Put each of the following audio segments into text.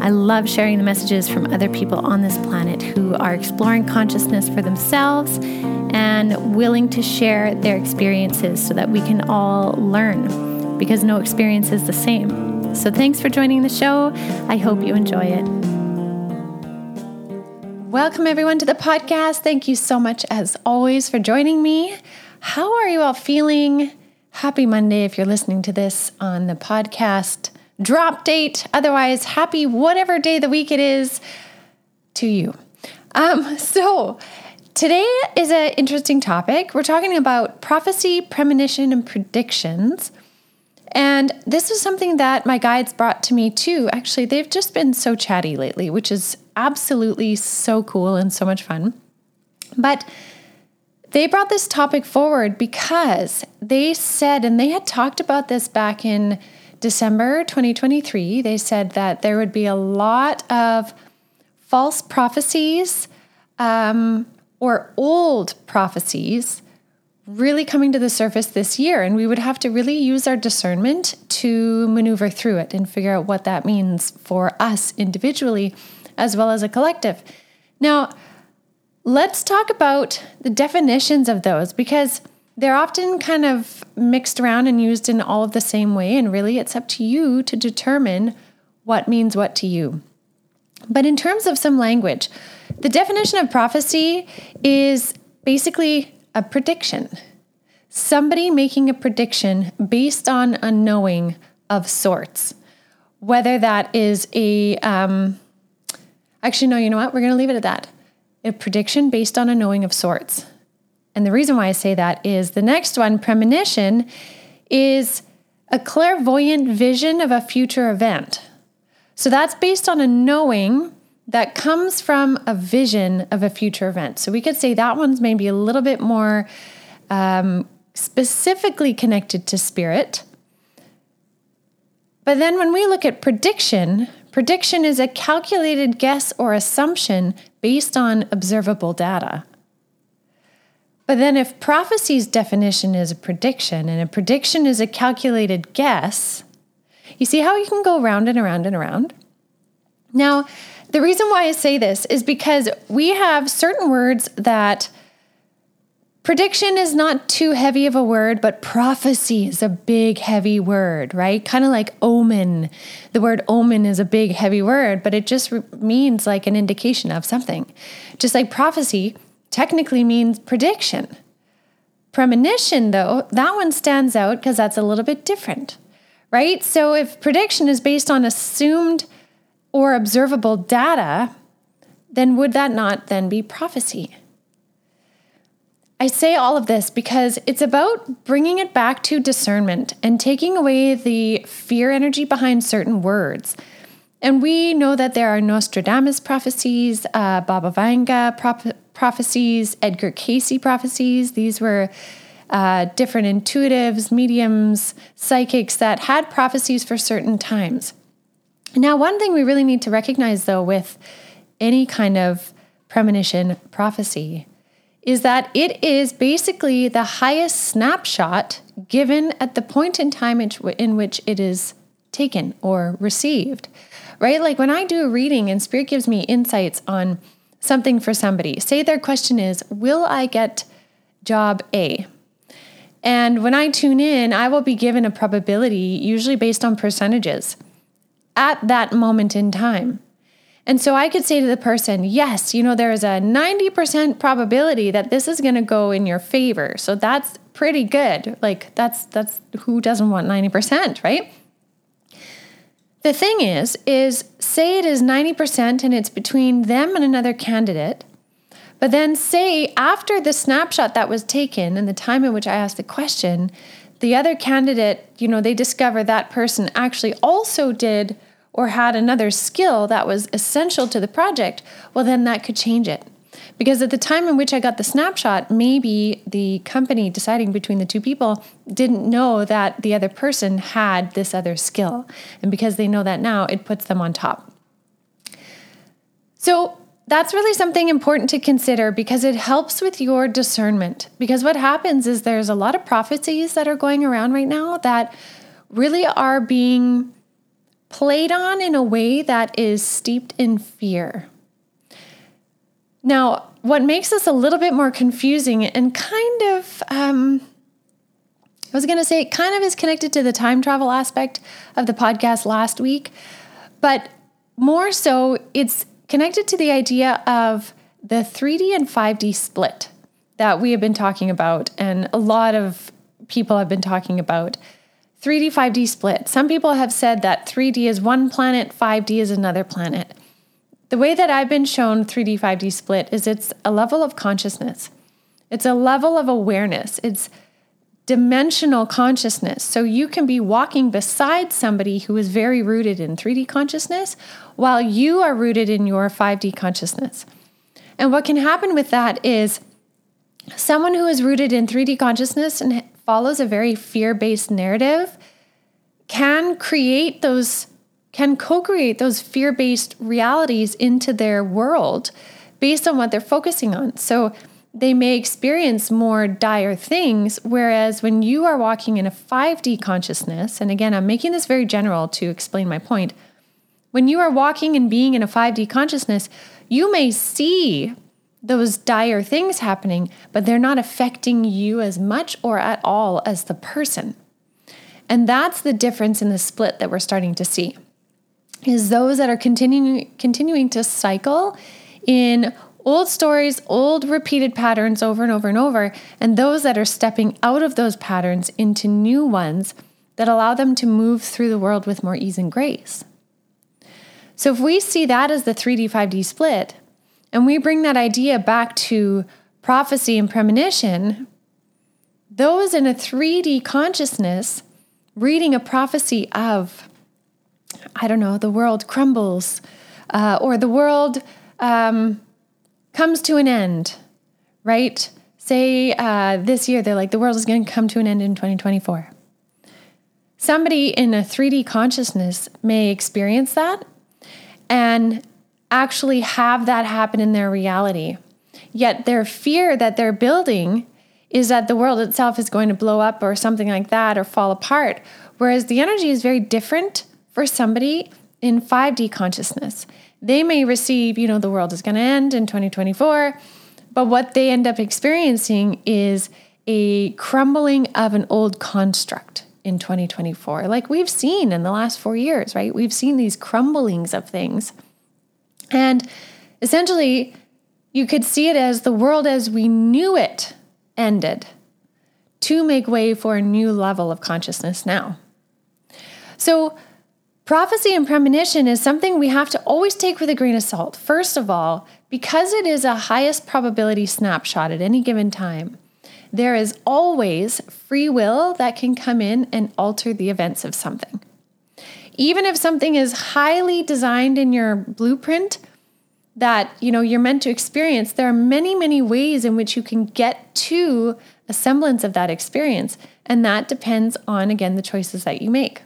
I love sharing the messages from other people on this planet who are exploring consciousness for themselves and willing to share their experiences so that we can all learn because no experience is the same. So, thanks for joining the show. I hope you enjoy it. Welcome, everyone, to the podcast. Thank you so much, as always, for joining me. How are you all feeling? Happy Monday if you're listening to this on the podcast drop date. Otherwise, happy whatever day of the week it is to you. Um, so, today is an interesting topic. We're talking about prophecy, premonition, and predictions. And this is something that my guides brought to me too. Actually, they've just been so chatty lately, which is absolutely so cool and so much fun. But they brought this topic forward because they said, and they had talked about this back in December 2023. They said that there would be a lot of false prophecies um, or old prophecies really coming to the surface this year. And we would have to really use our discernment to maneuver through it and figure out what that means for us individually as well as a collective. Now, let's talk about the definitions of those because they're often kind of mixed around and used in all of the same way. And really, it's up to you to determine what means what to you. But in terms of some language, the definition of prophecy is basically a prediction. Somebody making a prediction based on a knowing of sorts. Whether that is a, um, actually, no, you know what? We're going to leave it at that. A prediction based on a knowing of sorts. And the reason why I say that is the next one, premonition, is a clairvoyant vision of a future event. So that's based on a knowing that comes from a vision of a future event. So we could say that one's maybe a little bit more um, specifically connected to spirit. But then when we look at prediction, prediction is a calculated guess or assumption based on observable data. But then, if prophecy's definition is a prediction and a prediction is a calculated guess, you see how you can go around and around and around? Now, the reason why I say this is because we have certain words that prediction is not too heavy of a word, but prophecy is a big, heavy word, right? Kind of like omen. The word omen is a big, heavy word, but it just means like an indication of something. Just like prophecy technically means prediction. Premonition, though, that one stands out because that's a little bit different, right? So if prediction is based on assumed or observable data, then would that not then be prophecy? I say all of this because it's about bringing it back to discernment and taking away the fear energy behind certain words. And we know that there are Nostradamus prophecies, uh, Baba Vanga prophecies, Edgar Cayce prophecies. These were uh, different intuitives, mediums, psychics that had prophecies for certain times. Now, one thing we really need to recognize, though, with any kind of premonition prophecy is that it is basically the highest snapshot given at the point in time in which it is taken or received, right? Like when I do a reading and Spirit gives me insights on something for somebody, say their question is, Will I get job A? And when I tune in, I will be given a probability, usually based on percentages at that moment in time. And so I could say to the person, yes, you know, there is a 90% probability that this is going to go in your favor. So that's pretty good. Like that's that's who doesn't want 90%, right? The thing is is say it is 90% and it's between them and another candidate. But then say after the snapshot that was taken and the time in which I asked the question, the other candidate, you know, they discover that person actually also did or had another skill that was essential to the project, well, then that could change it. Because at the time in which I got the snapshot, maybe the company deciding between the two people didn't know that the other person had this other skill. And because they know that now, it puts them on top. So that's really something important to consider because it helps with your discernment. Because what happens is there's a lot of prophecies that are going around right now that really are being played on in a way that is steeped in fear. Now, what makes this a little bit more confusing and kind of, um, I was going to say, it kind of is connected to the time travel aspect of the podcast last week, but more so, it's connected to the idea of the 3D and 5D split that we have been talking about, and a lot of people have been talking about. 3D, 5D split. Some people have said that 3D is one planet, 5D is another planet. The way that I've been shown 3D, 5D split is it's a level of consciousness, it's a level of awareness, it's dimensional consciousness. So you can be walking beside somebody who is very rooted in 3D consciousness while you are rooted in your 5D consciousness. And what can happen with that is someone who is rooted in 3D consciousness and follows a very fear based narrative can create those, can co create those fear based realities into their world based on what they're focusing on. So they may experience more dire things. Whereas when you are walking in a 5D consciousness, and again, I'm making this very general to explain my point. When you are walking and being in a 5D consciousness, you may see those dire things happening, but they're not affecting you as much or at all as the person. And that's the difference in the split that we're starting to see. Is those that are continuing continuing to cycle in old stories, old repeated patterns over and over and over, and those that are stepping out of those patterns into new ones that allow them to move through the world with more ease and grace. So, if we see that as the 3D, 5D split, and we bring that idea back to prophecy and premonition, those in a 3D consciousness reading a prophecy of, I don't know, the world crumbles, uh, or the world um, comes to an end, right? Say uh, this year, they're like, the world is going to come to an end in 2024. Somebody in a 3D consciousness may experience that and actually have that happen in their reality. Yet their fear that they're building is that the world itself is going to blow up or something like that or fall apart. Whereas the energy is very different for somebody in 5D consciousness they may receive, you know, the world is going to end in 2024, but what they end up experiencing is a crumbling of an old construct in 2024, like we've seen in the last four years, right? We've seen these crumblings of things. And essentially, you could see it as the world as we knew it ended to make way for a new level of consciousness now. So, Prophecy and premonition is something we have to always take with a grain of salt. First of all, because it is a highest probability snapshot at any given time, there is always free will that can come in and alter the events of something. Even if something is highly designed in your blueprint that, you know, you're meant to experience, there are many, many ways in which you can get to a semblance of that experience, and that depends on again the choices that you make.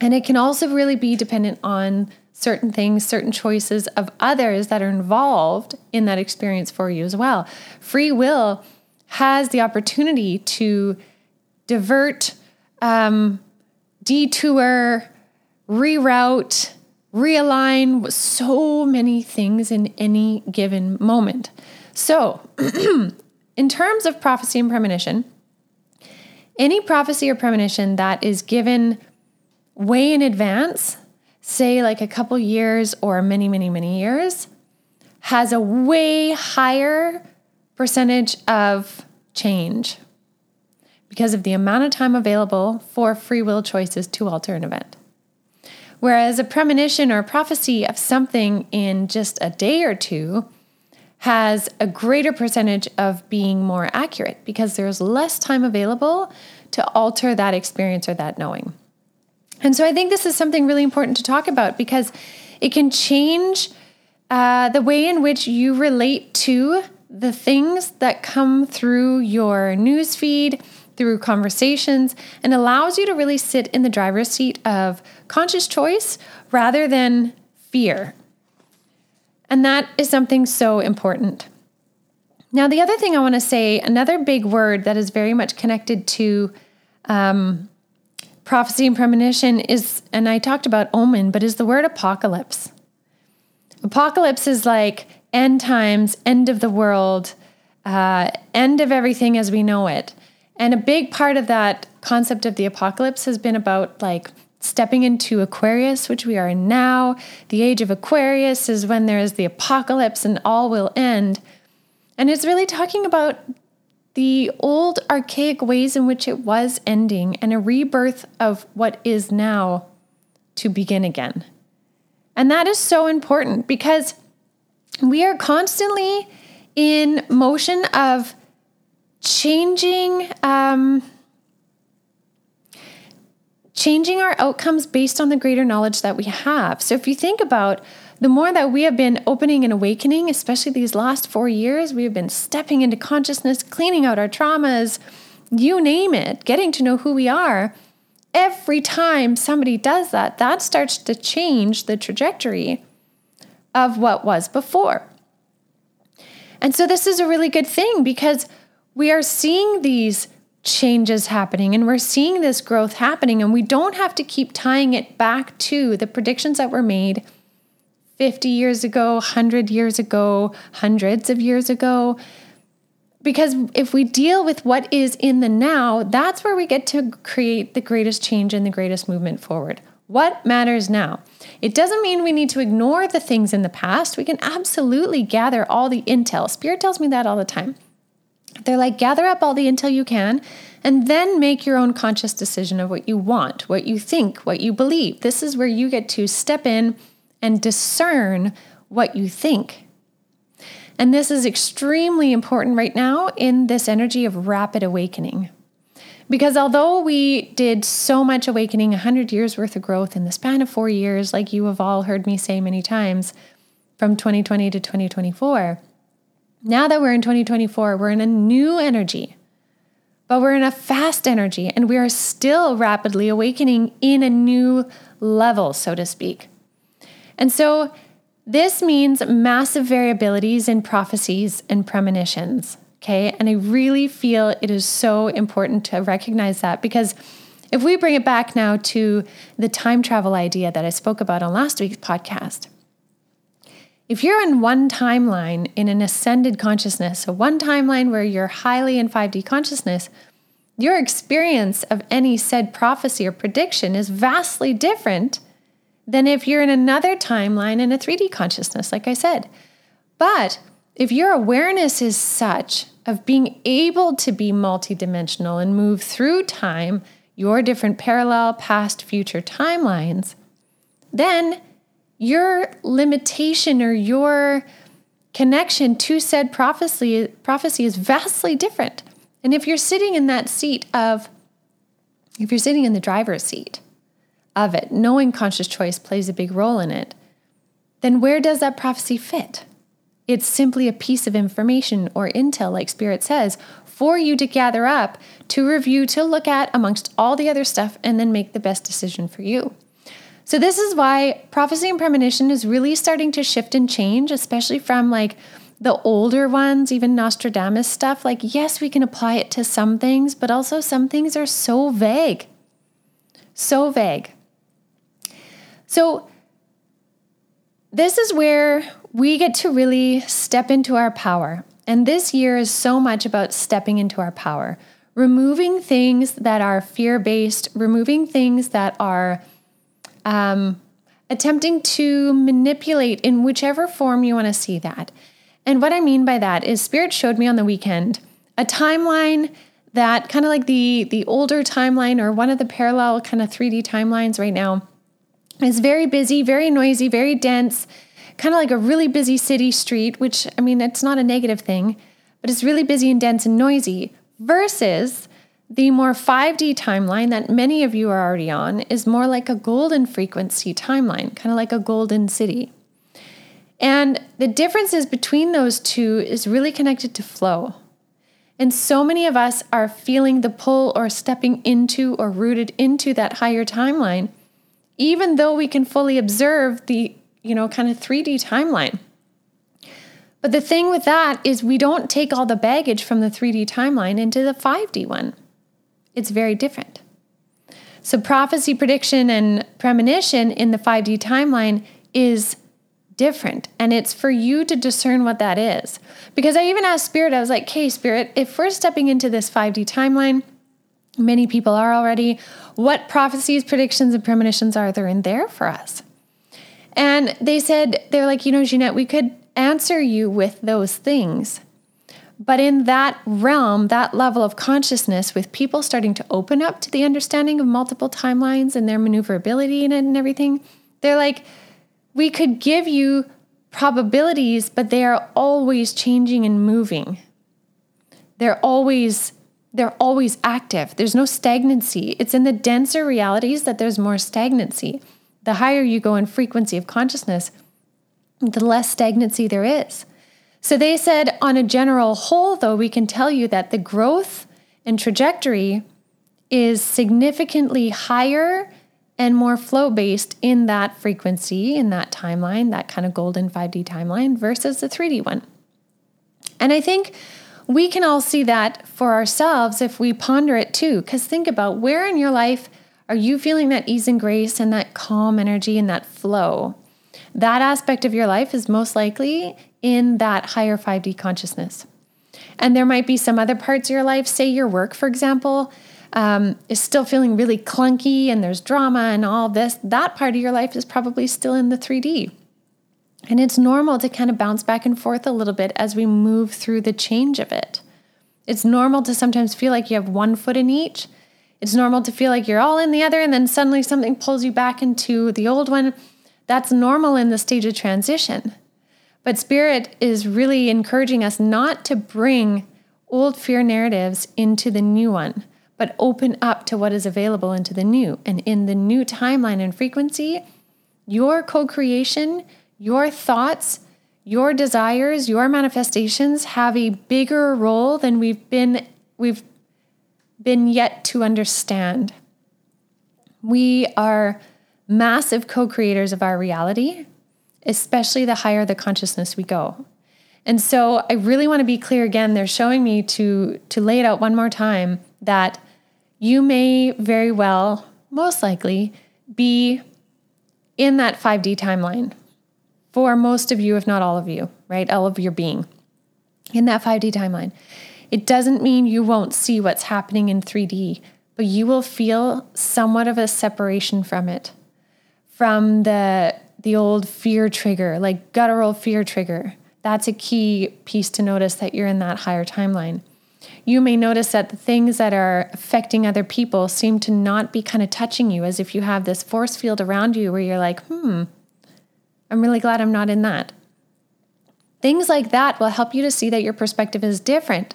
And it can also really be dependent on certain things, certain choices of others that are involved in that experience for you as well. Free will has the opportunity to divert, um, detour, reroute, realign so many things in any given moment. So, in terms of prophecy and premonition, any prophecy or premonition that is given way in advance, say like a couple years or many, many, many years, has a way higher percentage of change because of the amount of time available for free will choices to alter an event. Whereas a premonition or a prophecy of something in just a day or two has a greater percentage of being more accurate because there's less time available to alter that experience or that knowing. And so I think this is something really important to talk about because it can change uh, the way in which you relate to the things that come through your newsfeed, through conversations, and allows you to really sit in the driver's seat of conscious choice rather than fear. And that is something so important. Now, the other thing I want to say, another big word that is very much connected to um, prophecy and premonition is, and I talked about omen, but is the word apocalypse. Apocalypse is like end times, end of the world, uh, end of everything as we know it. And a big part of that concept of the apocalypse has been about like stepping into Aquarius, which we are in now. The age of Aquarius is when there is the apocalypse and all will end. And it's really talking about the old archaic ways in which it was ending and a rebirth of what is now to begin again. And that is so important because we are constantly in motion of changing um, changing our outcomes based on the greater knowledge that we have. So if you think about the more that we have been opening and awakening, especially these last four years, we have been stepping into consciousness, cleaning out our traumas, you name it, getting to know who we are. Every time somebody does that, that starts to change the trajectory of what was before. And so, this is a really good thing because we are seeing these changes happening and we're seeing this growth happening, and we don't have to keep tying it back to the predictions that were made 50 years ago, 100 years ago, hundreds of years ago. Because if we deal with what is in the now, that's where we get to create the greatest change and the greatest movement forward. What matters now? It doesn't mean we need to ignore the things in the past. We can absolutely gather all the intel. Spirit tells me that all the time. They're like, gather up all the intel you can and then make your own conscious decision of what you want, what you think, what you believe. This is where you get to step in and discern what you think. And this is extremely important right now in this energy of rapid awakening. Because although we did so much awakening, 100 years worth of growth in the span of four years, like you have all heard me say many times, from 2020 to 2024, now that we're in 2024, we're in a new energy, but we're in a fast energy and we are still rapidly awakening in a new level, so to speak. And so this means massive variabilities in prophecies and premonitions. Okay. And I really feel it is so important to recognize that because if we bring it back now to the time travel idea that I spoke about on last week's podcast, if you're in one timeline in an ascended consciousness, so one timeline where you're highly in 5D consciousness, your experience of any said prophecy or prediction is vastly different than if you're in another timeline in a 3D consciousness, like I said. But if your awareness is such of being able to be multidimensional and move through time, your different parallel, past, future timelines, then your limitation or your connection to said prophecy, prophecy is vastly different. And if you're sitting in that seat of, if you're sitting in the driver's seat of it, knowing conscious choice plays a big role in it, then where does that prophecy fit? It's simply a piece of information or intel, like Spirit says, for you to gather up, to review, to look at amongst all the other stuff, and then make the best decision for you. So, this is why prophecy and premonition is really starting to shift and change, especially from like the older ones, even Nostradamus stuff. Like, yes, we can apply it to some things, but also some things are so vague. So vague. So, this is where we get to really step into our power. And this year is so much about stepping into our power, removing things that are fear based, removing things that are um, attempting to manipulate in whichever form you want to see that. And what I mean by that is, Spirit showed me on the weekend a timeline that kind of like the the older timeline or one of the parallel kind of 3D timelines right now is very busy, very noisy, very dense kind of like a really busy city street, which I mean, it's not a negative thing, but it's really busy and dense and noisy, versus the more 5D timeline that many of you are already on is more like a golden frequency timeline, kind of like a golden city. And the differences between those two is really connected to flow. And so many of us are feeling the pull or stepping into or rooted into that higher timeline, even though we can fully observe the, you know, kind of 3D timeline. But the thing with that is we don't take all the baggage from the 3D timeline into the 5D one. It's very different. So, prophecy, prediction, and premonition in the 5D timeline is different. And it's for you to discern what that is. Because I even asked Spirit, I was like, okay, Spirit, if we're stepping into this 5D timeline, many people are already, what prophecies, predictions, and premonitions are there in there for us? And they said, they're like, you know, Ginette, we could answer you with those things. But in that realm, that level of consciousness, with people starting to open up to the understanding of multiple timelines and their maneuverability and, and everything, they're like, we could give you probabilities, but they are always changing and moving. They're always they're always active. There's no stagnancy. It's in the denser realities that there's more stagnancy. The higher you go in frequency of consciousness, the less stagnancy there is. So they said, on a general whole, though, we can tell you that the growth and trajectory is significantly higher and more flow based in that frequency, in that timeline, that kind of golden 5D timeline versus the 3D one. And I think we can all see that for ourselves if we ponder it too. Because think about where in your life are you feeling that ease and grace and that calm energy and that flow? That aspect of your life is most likely in that higher 5D consciousness. And there might be some other parts of your life, say your work, for example, um, is still feeling really clunky and there's drama and all this. That part of your life is probably still in the 3D. And it's normal to kind of bounce back and forth a little bit as we move through the change of it. It's normal to sometimes feel like you have one foot in each. It's normal to feel like you're all in the other, and then suddenly something pulls you back into the old one. That's normal in the stage of transition. But Spirit is really encouraging us not to bring old fear narratives into the new one, but open up to what is available into the new. And in the new timeline and frequency, your co creation, your thoughts, your desires, your manifestations have a bigger role than we've been we've been yet to understand. We are massive co-creators of our reality especially the higher the consciousness we go. And so I really want to be clear again. They're showing me to to lay it out one more time that you may very well, most likely, be in that 5D timeline for most of you, if not all of you, right? All of your being in that 5D timeline. It doesn't mean you won't see what's happening in 3D, but you will feel somewhat of a separation from it, from the the old fear trigger, like guttural fear trigger. That's a key piece to notice that you're in that higher timeline. You may notice that the things that are affecting other people seem to not be kind of touching you, as if you have this force field around you where you're like, hmm, I'm really glad I'm not in that. Things like that will help you to see that your perspective is different.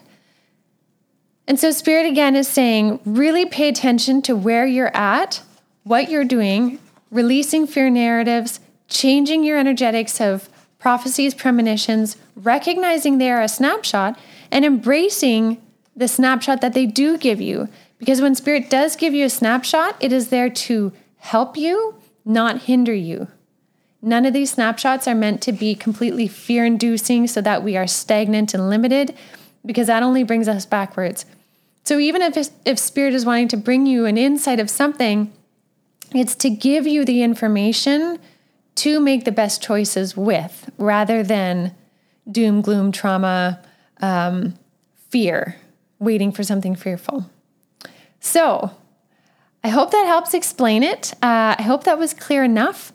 And so, Spirit again is saying really pay attention to where you're at, what you're doing, releasing fear narratives, changing your energetics of prophecies, premonitions, recognizing they are a snapshot, and embracing the snapshot that they do give you. Because when Spirit does give you a snapshot, it is there to help you, not hinder you. None of these snapshots are meant to be completely fear inducing so that we are stagnant and limited, because that only brings us backwards. So even if, if Spirit is wanting to bring you an insight of something, it's to give you the information to make the best choices with rather than doom, gloom, trauma, um, fear, waiting for something fearful. So, I hope that helps explain it. Uh, I hope that was clear enough.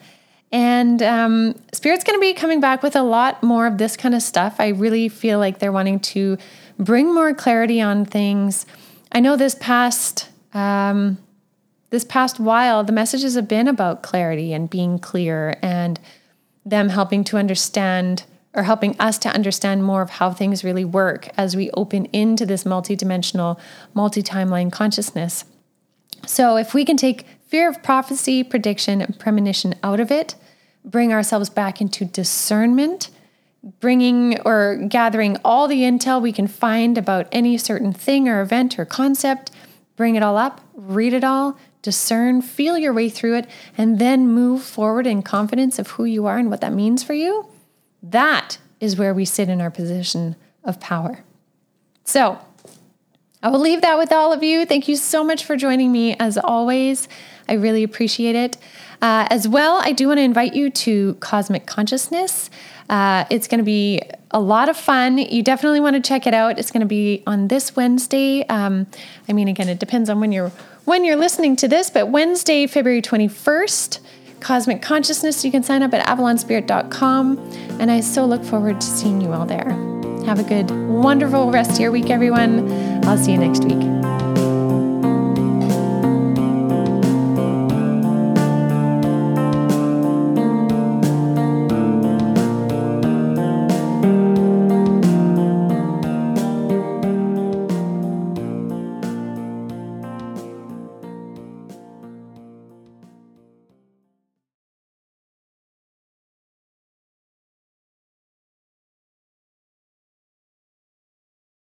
And um, Spirit's going to be coming back with a lot more of this kind of stuff. I really feel like they're wanting to bring more clarity on things. I know this past um, this past while, the messages have been about clarity and being clear and them helping to understand or helping us to understand more of how things really work as we open into this multidimensional, multi timeline consciousness. So, if we can take fear of prophecy, prediction, and premonition out of it, bring ourselves back into discernment, bringing or gathering all the intel we can find about any certain thing or event or concept, bring it all up, read it all, discern, feel your way through it, and then move forward in confidence of who you are and what that means for you. That is where we sit in our position of power. So, I will leave that with all of you. Thank you so much for joining me as always. I really appreciate it. Uh, as well, I do want to invite you to Cosmic Consciousness. Uh, it's going to be a lot of fun. You definitely want to check it out. It's going to be on this Wednesday. Um, I mean, again, it depends on when you're when you're listening to this, but Wednesday, February 21st, Cosmic Consciousness. You can sign up at avalonspirit.com, and I so look forward to seeing you all there. Have a good, wonderful rest of your week, everyone. I'll see you next week.